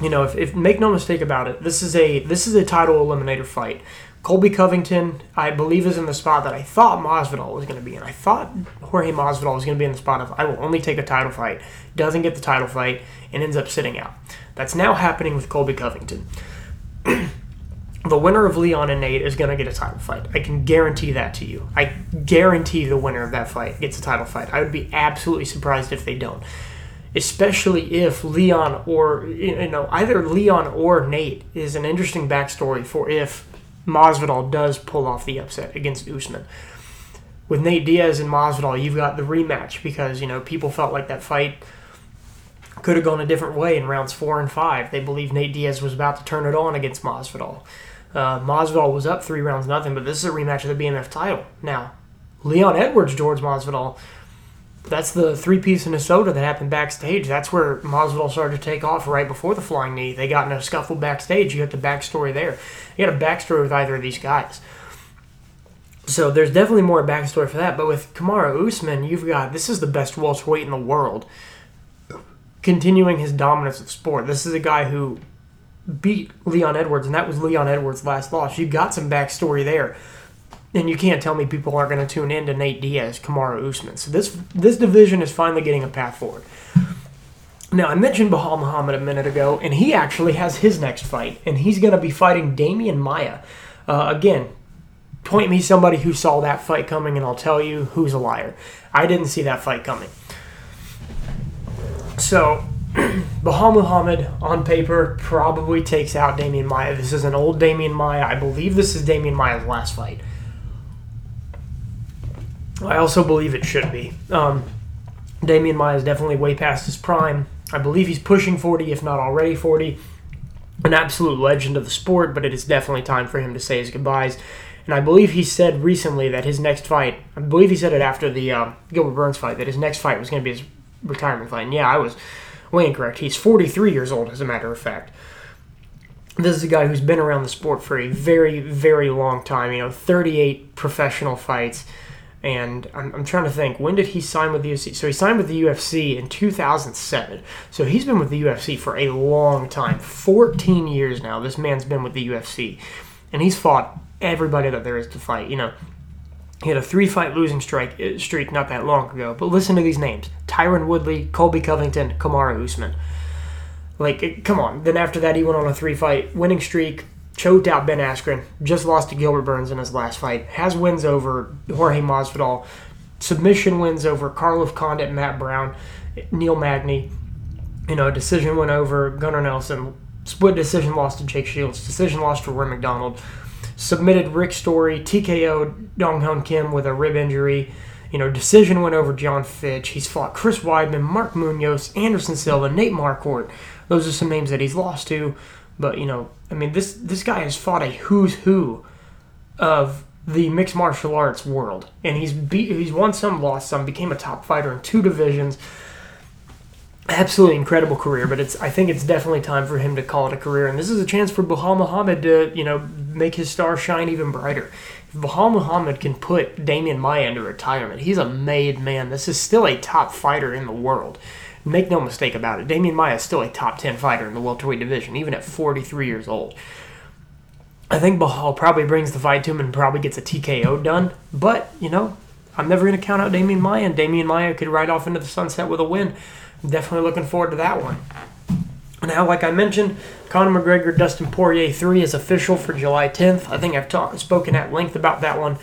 Speaker 1: you know, if, if make no mistake about it, this is a this is a title eliminator fight. Colby Covington, I believe, is in the spot that I thought Masvidal was going to be in. I thought Jorge Masvidal was going to be in the spot of I will only take a title fight, doesn't get the title fight, and ends up sitting out. That's now happening with Colby Covington. the winner of Leon and Nate is going to get a title fight. I can guarantee that to you. I guarantee the winner of that fight gets a title fight. I would be absolutely surprised if they don't. Especially if Leon or, you know, either Leon or Nate is an interesting backstory for if Masvidal does pull off the upset against Usman. With Nate Diaz and Masvidal, you've got the rematch because, you know, people felt like that fight could have gone a different way in rounds four and five. They believe Nate Diaz was about to turn it on against Masvidal. Uh, Masvidal was up three rounds nothing, but this is a rematch of the BMF title. Now, Leon Edwards, Jorge Masvidal, that's the three piece in a soda that happened backstage. That's where Masvidal started to take off right before the flying knee. They got in a scuffle backstage. You got the backstory there. You got a backstory with either of these guys. So there's definitely more backstory for that. But with Kamaru Usman, you've got this is the best welterweight in the world, continuing his dominance of sport. This is a guy who beat Leon Edwards, and that was Leon Edwards' last loss. You got some backstory there, and you can't tell me people aren't going to tune in to Nate Diaz, Kamaru Usman. So this this division is finally getting a path forward. Now I mentioned Belal Muhammad a minute ago, and he actually has his next fight, and he's going to be fighting Demian Maia. Uh, again, point me somebody who saw that fight coming, and I'll tell you who's a liar. I didn't see that fight coming. So, Belal Muhammad on paper probably takes out Demian Maia. This is an old Demian Maia. I believe this is Demian Maia's last fight. I also believe it should be. Um, Demian Maia is definitely way past his prime. I believe he's pushing 40, if not already 40. An absolute legend of the sport, but it is definitely time for him to say his goodbyes. And I believe he said recently that his next fight, I believe he said it after the uh, Gilbert Burns fight, that his next fight was going to be his retirement fight. And yeah, I was way incorrect. He's 43 years old, as a matter of fact. This is a guy who's been around the sport for a very, very long time. You know, 38 professional fights. And I'm, I'm trying to think, when did he sign with the UFC? So he signed with the UFC in 2007. So he's been with the UFC for a long time 14 years now. This man's been with the UFC. And he's fought everybody that there is to fight. You know, he had a three fight losing strike uh, streak not that long ago. But listen to these names Tyron Woodley, Colby Covington, Kamaru Usman. Like, come on. Then after that, he went on a three fight winning streak, choked out Ben Askren, just lost to Gilbert Burns in his last fight, has wins over Jorge Masvidal, submission wins over Carlos Condit, Matt Brown, Neil Magny. You know, decision win over Gunnar Nelson, split decision loss to Jake Shields, decision loss to Rory MacDonald submitted Rick Story, TKO Dong Hyun Kim with a rib injury. You know, decision went over John Fitch. He's fought Chris Weidman, Mark Munoz, Anderson Silva, Nate Marquardt. Those are some names that he's lost to. But you know, I mean, this this guy has fought a who's who of the mixed martial arts world, and he's he's won some, lost some, became a top fighter in two divisions absolutely incredible career, but it's I think it's definitely time for him to call it a career. And this is a chance for Belal Muhammad to you know make his star shine even brighter. If Belal Muhammad can put Demian Maia into retirement, he's a made man. This is still a top fighter in the world. Make no mistake about it. Demian Maia is still a top 10 fighter in the welterweight division, even at 43 years old. I think Belal probably brings the fight to him and probably gets a TKO done. But, you know, I'm never going to count out Demian Maia, and Demian Maia could ride off into the sunset with a win definitely looking forward to that one. Now, like I mentioned, Conor McGregor Dustin Poirier 3 is official for July 10th. I think I've talk, spoken at length about that one.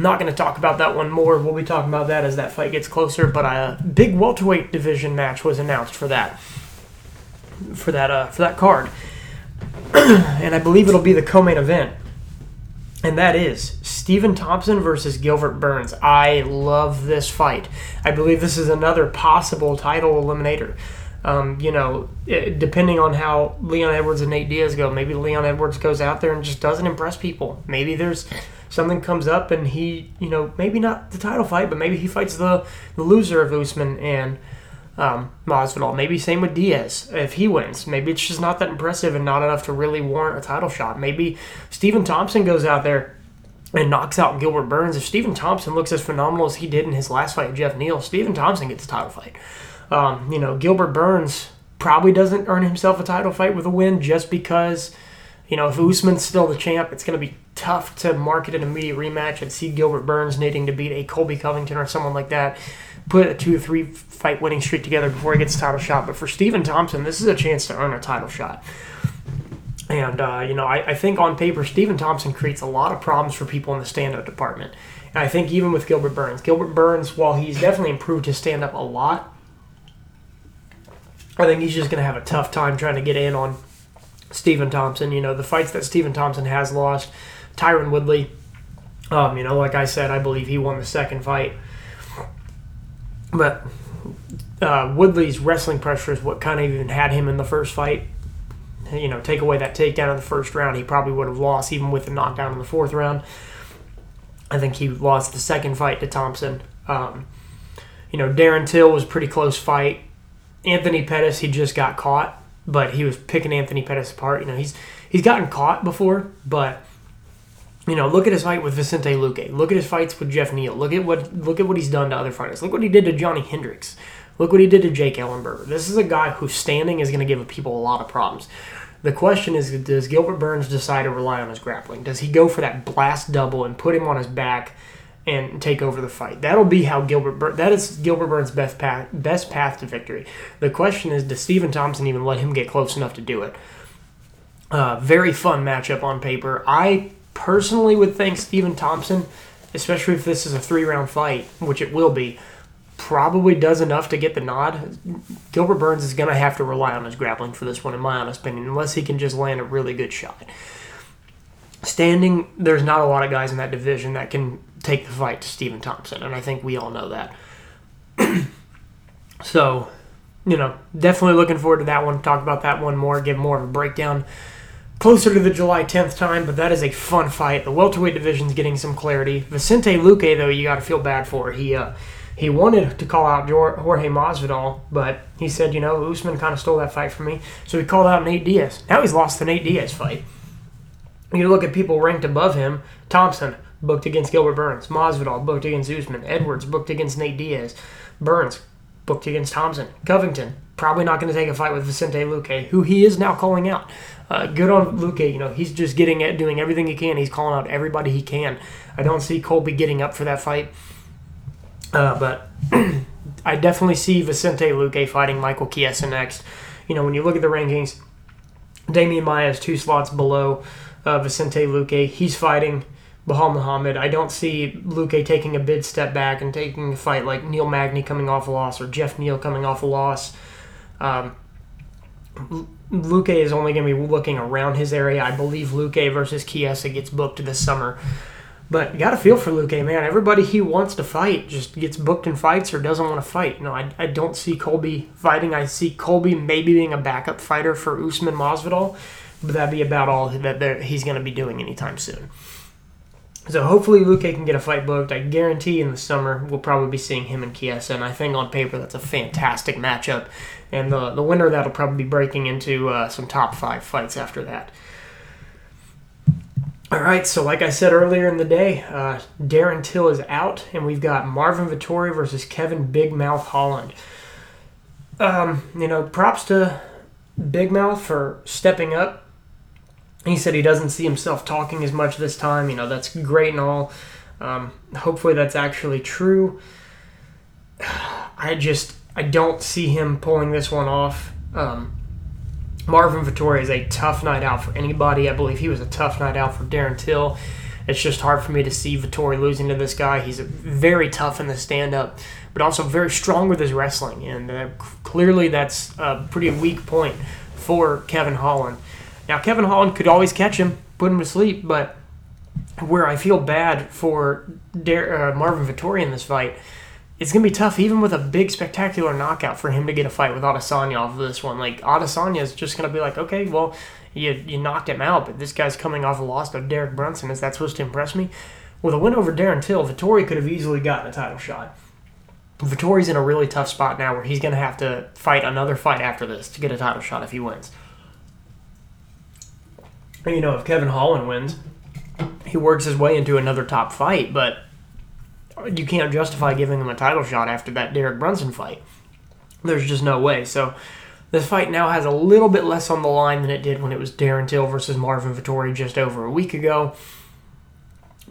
Speaker 1: Not going to talk about that one more. We'll be talking about that as that fight gets closer. But a big welterweight division match was announced for that for that uh, for that card, and I believe it'll be the co-main event and that is Stephen Thompson versus Gilbert Burns. I love this fight. I believe this is another possible title eliminator. Um, you know, depending on how Leon Edwards and Nate Diaz go, maybe Leon Edwards goes out there and just doesn't impress people. Maybe there's something comes up and he, you know, maybe not the title fight, but maybe he fights the, the loser of Usman and um, Masvidal. Maybe same with Diaz if he wins. Maybe it's just not that impressive and not enough to really warrant a title shot. Maybe Stephen Thompson goes out there and knocks out Gilbert Burns. If Stephen Thompson looks as phenomenal as he did in his last fight with Geoff Neal, Stephen Thompson gets a title fight. Um, you know, Gilbert Burns probably doesn't earn himself a title fight with a win just because, you know, if Usman's still the champ, it's going to be tough to market an immediate rematch and see Gilbert Burns needing to beat a Colby Covington or someone like that put a two or three fight winning streak together before he gets a title shot. But for Stephen Thompson, this is a chance to earn a title shot. And, uh, you know, I, I, think on paper, Stephen Thompson creates a lot of problems for people in the stand up department. And I think even with Gilbert Burns, Gilbert Burns, while he's definitely improved his stand up a lot, I think he's just going to have a tough time trying to get in on Stephen Thompson. You know, the fights that Stephen Thompson has lost, Tyron Woodley, um, you know, like I said, I believe he won the second fight. But uh, Woodley's wrestling pressure is what kind of even had him in the first fight. You know, take away that takedown in the first round, he probably would have lost, even with the knockdown in the fourth round. I think he lost the second fight to Thompson. Um, you know, Darren Till was pretty close fight. Anthony Pettis, he just got caught, but he was picking Anthony Pettis apart. You know, he's he's gotten caught before, but you know, look at his fight with Vicente Luque. Look at his fights with Geoff Neal. Look at what look at what he's done to other fighters. Look what he did to Johnny Hendricks. Look what he did to Jake Ellenberger. This is a guy whose standing is going to give people a lot of problems. The question is, does Gilbert Burns decide to rely on his grappling? Does he go for that blast double and put him on his back and take over the fight? That'll be how Gilbert Bur- that is Gilbert Burns' best path best path to victory. The question is, does Stephen Thompson even let him get close enough to do it? Uh, very fun matchup on paper. I personally would think Stephen Thompson, especially if this is a three round fight, which it will be, probably does enough to get the nod. Gilbert Burns is going to have to rely on his grappling for this one, in my honest opinion, unless he can just land a really good shot. Standing, there's not a lot of guys in that division that can take the fight to Stephen Thompson, and I think we all know that. so, you know, definitely looking forward to that one. Talk about that one more, give more of a breakdown closer to the July 10th time, but that is a fun fight. The welterweight division's getting some clarity. Vicente Luque, though, you got to feel bad for. He uh, he wanted to call out Jorge Masvidal, but he said, you know, Usman kind of stole that fight from me, so he called out Nate Diaz. Now he's lost the Nate Diaz fight. You look at people ranked above him: Thompson booked against Gilbert Burns, Masvidal booked against Usman, Edwards booked against Nate Diaz, Burns booked against Thompson, Covington probably not going to take a fight with Vicente Luque, who he is now calling out. Uh, good on Luque. You know, he's just getting at doing everything he can. He's calling out everybody he can. I don't see Colby getting up for that fight. Uh, but I definitely see Vicente Luque fighting Michael Chiesa next. You know, when you look at the rankings, Demian Maia is two slots below uh, Vicente Luque. He's fighting Belal Muhammad. I don't see Luque taking a big step back and taking a fight like Neil Magny coming off a loss or Geoff Neal coming off a loss. Um, Luque is only going to be looking around his area. I believe Luque versus Chiesa gets booked this summer. But got to feel for Luque, man. Everybody he wants to fight just gets booked in fights or doesn't want to fight. No, I, I don't see Colby fighting. I see Colby maybe being a backup fighter for Usman Masvidal, but that'd be about all that he's going to be doing anytime soon. So hopefully Luque can get a fight booked. I guarantee in the summer we'll probably be seeing him and Chiesa, and I think on paper that's a fantastic matchup. And the the winner that'll probably be breaking into uh, some top five fights after that. All right, so like I said earlier in the day, uh, Darren Till is out, and we've got Marvin Vettori versus Kevin Big Mouth Holland. Um, you know, props to Big Mouth for stepping up he said he doesn't see himself talking as much this time. You know, that's great and all. Um, hopefully, that's actually true. I just I don't see him pulling this one off. Um, Marvin Vettori is a tough night out for anybody. I believe he was a tough night out for Darren Till. It's just hard for me to see Vettori losing to this guy. He's very tough in the stand up, but also very strong with his wrestling. And uh, clearly, that's a pretty weak point for Kevin Holland. Now, Kevin Holland could always catch him, put him to sleep, but where I feel bad for uh, Marvin Vettori in this fight, it's going to be tough, even with a big, spectacular knockout, for him to get a fight with Adesanya off of this one. Like, Adesanya is just going to be like, okay, well, you, you knocked him out, but this guy's coming off a loss to Derek Brunson. Is that supposed to impress me? With a win over Darren Till, Vettori could have easily gotten a title shot. Vettori's in a really tough spot now where he's going to have to fight another fight after this to get a title shot if he wins you know, if Kevin Holland wins, he works his way into another top fight, but you can't justify giving him a title shot after that Derek Brunson fight. There's just no way. So this fight now has a little bit less on the line than it did when it was Darren Till versus Marvin Vettori just over a week ago.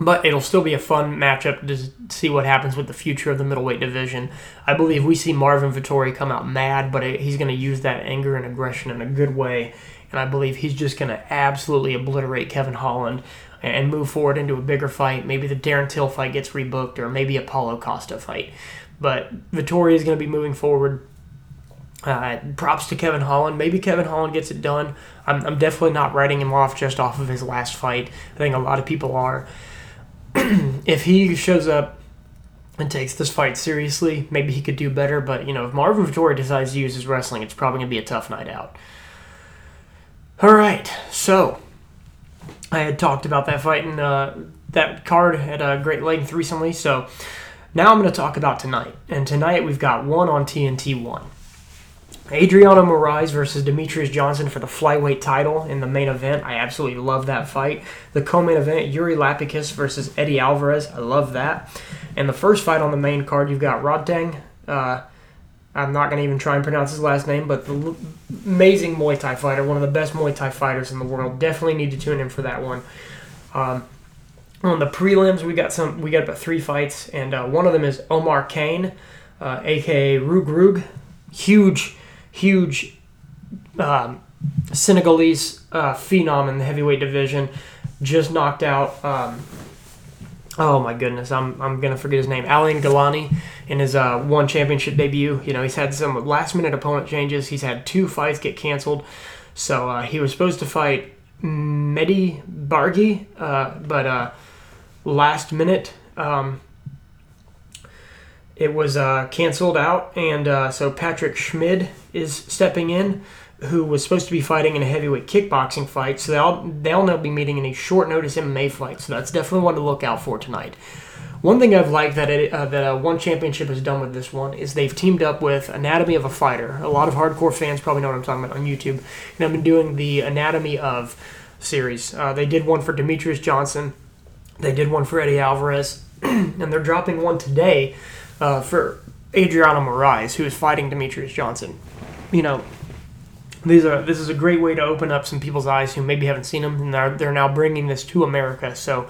Speaker 1: But it'll still be a fun matchup to see what happens with the future of the middleweight division. I believe we see Marvin Vettori come out mad, but he's going to use that anger and aggression in a good way and I believe he's just going to absolutely obliterate Kevin Holland and move forward into a bigger fight. Maybe the Darren Till fight gets rebooked, or maybe a Paulo Costa fight. But Vettori is going to be moving forward. Uh, props to Kevin Holland. Maybe Kevin Holland gets it done. I'm, I'm definitely not writing him off just off of his last fight. I think a lot of people are. if he shows up and takes this fight seriously, maybe he could do better. But, you know, if Marvin Vettori decides to use his wrestling, it's probably going to be a tough night out. All right, so I had talked about that fight and uh, that card at a great length recently. So now I'm going to talk about tonight. And tonight we've got one on TNT one. Adriano Moraes versus Demetrious Johnson for the flyweight title in the main event. I absolutely love that fight. The co-main event, Yuri Lapicus versus Eddie Alvarez. I love that. And the first fight on the main card, you've got Rodtang uh, I'm not going to even try and pronounce his last name, but the amazing Muay Thai fighter, one of the best Muay Thai fighters in the world. Definitely need to tune in for that one. Um, on the prelims, we got some. We got about three fights, and uh, one of them is Omar Kane, uh, aka Rug Rug, huge, huge um, Senegalese uh, phenom in the heavyweight division. just knocked out. Um, oh my goodness, I'm, I'm gonna forget his name. Alain Ngalani in his uh, one championship debut. You know, he's had some last minute opponent changes. He's had two fights get canceled. So uh, he was supposed to fight Mehdi Bargi, uh, but uh, last minute um, it was uh, canceled out, and uh, so Patrick Schmid is stepping in, who was supposed to be fighting in a heavyweight kickboxing fight. So they'll they'll now be meeting in a short notice MMA fight. So that's definitely one to look out for tonight. One thing I've liked that it, uh, that uh, One Championship has done with this one is they've teamed up with Anatomy of a Fighter. A lot of hardcore fans probably know what I'm talking about on YouTube, and I've been doing the Anatomy of series. Uh, they did one for Demetrious Johnson. They did one for Eddie Alvarez, and they're dropping one today uh, for Adriano Moraes, who is fighting Demetrious Johnson. You know, these are this is a great way to open up some people's eyes who maybe haven't seen them, and they're, they're now bringing this to America. So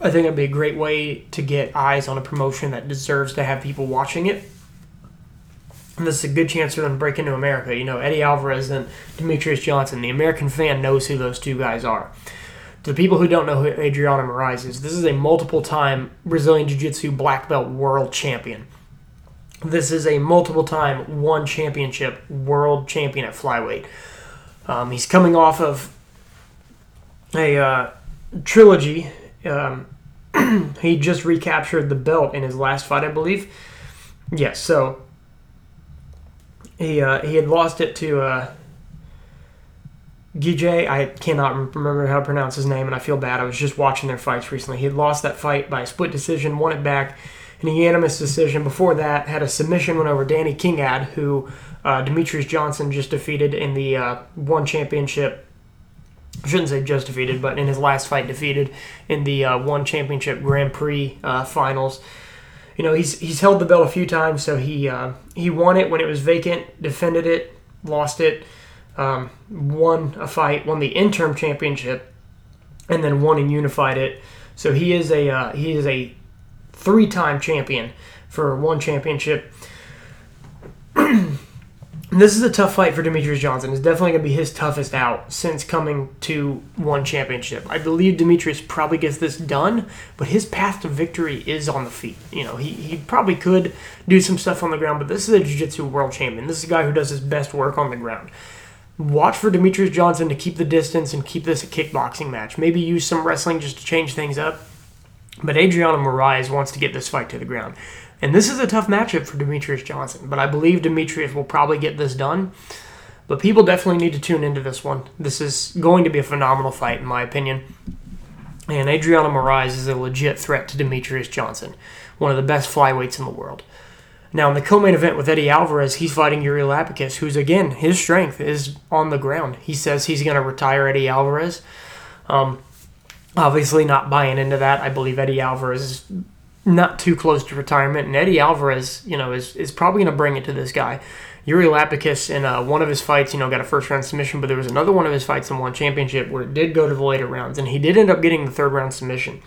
Speaker 1: I think it'd be a great way to get eyes on a promotion that deserves to have people watching it. And this is a good chance for them to break into America. You know, Eddie Alvarez and Demetrious Johnson. The American fan knows who those two guys are. To the people who don't know who Adriano Moraes is, this is a multiple time Brazilian Jiu Jitsu black belt world champion. This is a multiple time one championship world champion at flyweight. Um, he's coming off of a uh, trilogy um, he just recaptured the belt in his last fight, I believe. Yes, so he uh, he had lost it to uh, Geje. I cannot remember how to pronounce his name, and I feel bad. I was just watching their fights recently. He had lost that fight by a split decision, won it back in a unanimous decision. Before that, had a submission win over Danny Kingad, who uh, Demetrious Johnson just defeated in the uh, one championship I shouldn't say just defeated, but in his last fight, defeated in the uh, one championship Grand Prix uh, finals. You know, he's he's held the belt a few times, so he uh, he won it when it was vacant, defended it, lost it, um, won a fight, won the interim championship, and then won and unified it. So he is a uh, he is a three-time champion for one championship. this is a tough fight for Demetrious Johnson. It's definitely going to be his toughest out since coming to one championship. I believe Demetrious probably gets this done, but his path to victory is on the feet. You know, he, he probably could do some stuff on the ground, but this is a Jiu-Jitsu world champion. This is a guy who does his best work on the ground. Watch for Demetrious Johnson to keep the distance and keep this a kickboxing match. Maybe use some wrestling just to change things up. But Adriano Moraes wants to get this fight to the ground. And this is a tough matchup for Demetrious Johnson, but I believe Demetrious will probably get this done. But people definitely need to tune into this one. This is going to be a phenomenal fight, in my opinion. And Adriano Moraes is a legit threat to Demetrious Johnson, one of the best flyweights in the world. Now, in the co main event with Eddie Alvarez, he's fighting Yuri Lapicus, who's, again, his strength is on the ground. He says he's going to retire Eddie Alvarez. Um, obviously, not buying into that. I believe Eddie Alvarez is not too close to retirement. And Eddie Alvarez, you know, is, is probably going to bring it to this guy. Yuri Lapicus in uh, one of his fights, you know, got a first round submission, but there was another one of his fights in one championship where it did go to the later rounds, and he did end up getting the third round submission.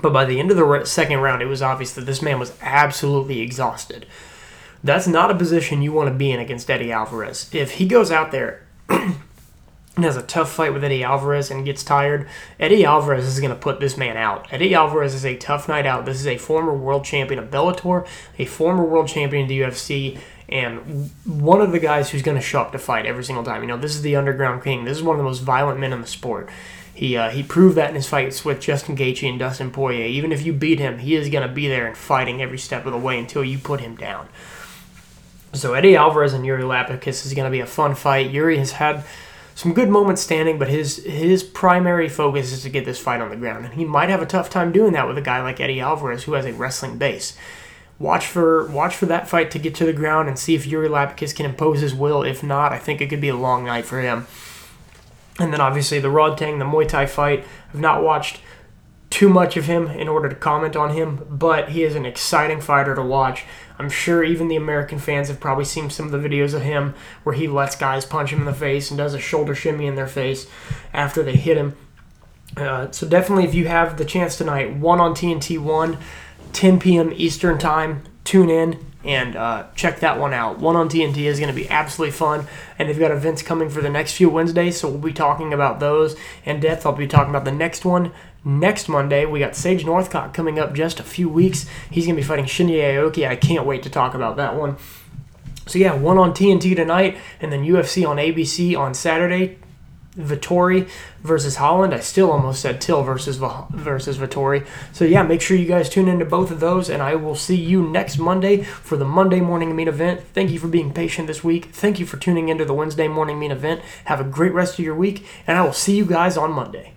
Speaker 1: But by the end of the second round, it was obvious that this man was absolutely exhausted. That's not a position you want to be in against Eddie Alvarez. If he goes out there has a tough fight with Eddie Alvarez and gets tired, Eddie Alvarez is going to put this man out. Eddie Alvarez is a tough night out. This is a former world champion of Bellator, a former world champion of the UFC, and one of the guys who's going to show up to fight every single time. You know, this is the underground king. This is one of the most violent men in the sport. He uh, he proved that in his fights with Justin Gaethje and Dustin Poirier. Even if you beat him, he is going to be there and fighting every step of the way until you put him down. So Eddie Alvarez and Yuri Lapicus is going to be a fun fight. Yuri has had some good moments standing, but his his primary focus is to get this fight on the ground, and he might have a tough time doing that with a guy like Eddie Alvarez, who has a wrestling base. Watch for watch for that fight to get to the ground and see if Yuri Lapicus can impose his will. If not, I think it could be a long night for him. And then obviously the Rodtang, the Muay Thai fight. I've not watched too much of him in order to comment on him, but he is an exciting fighter to watch. I'm sure even the American fans have probably seen some of the videos of him where he lets guys punch him in the face and does a shoulder shimmy in their face after they hit him. Uh, so definitely, if you have the chance tonight, one on TNT one, 10 p.m. Eastern time, tune in. and uh, check that one out. One on TNT is going to be absolutely fun, and they've got events coming for the next few Wednesdays, so we'll be talking about those in depth. I'll be talking about the next one next Monday. We got Sage Northcutt coming up just a few weeks. He's going to be fighting Shinya Aoki. I can't wait to talk about that one. So yeah, one on TNT tonight, and then UFC on ABC on Saturday. Vettori versus Holland. I still almost said Till versus versus Vettori. So yeah, make sure you guys tune into both of those, and I will see you next Monday for the Monday morning main event. Thank you for being patient this week. Thank you for tuning into the Wednesday morning main event. Have a great rest of your week, and I will see you guys on Monday.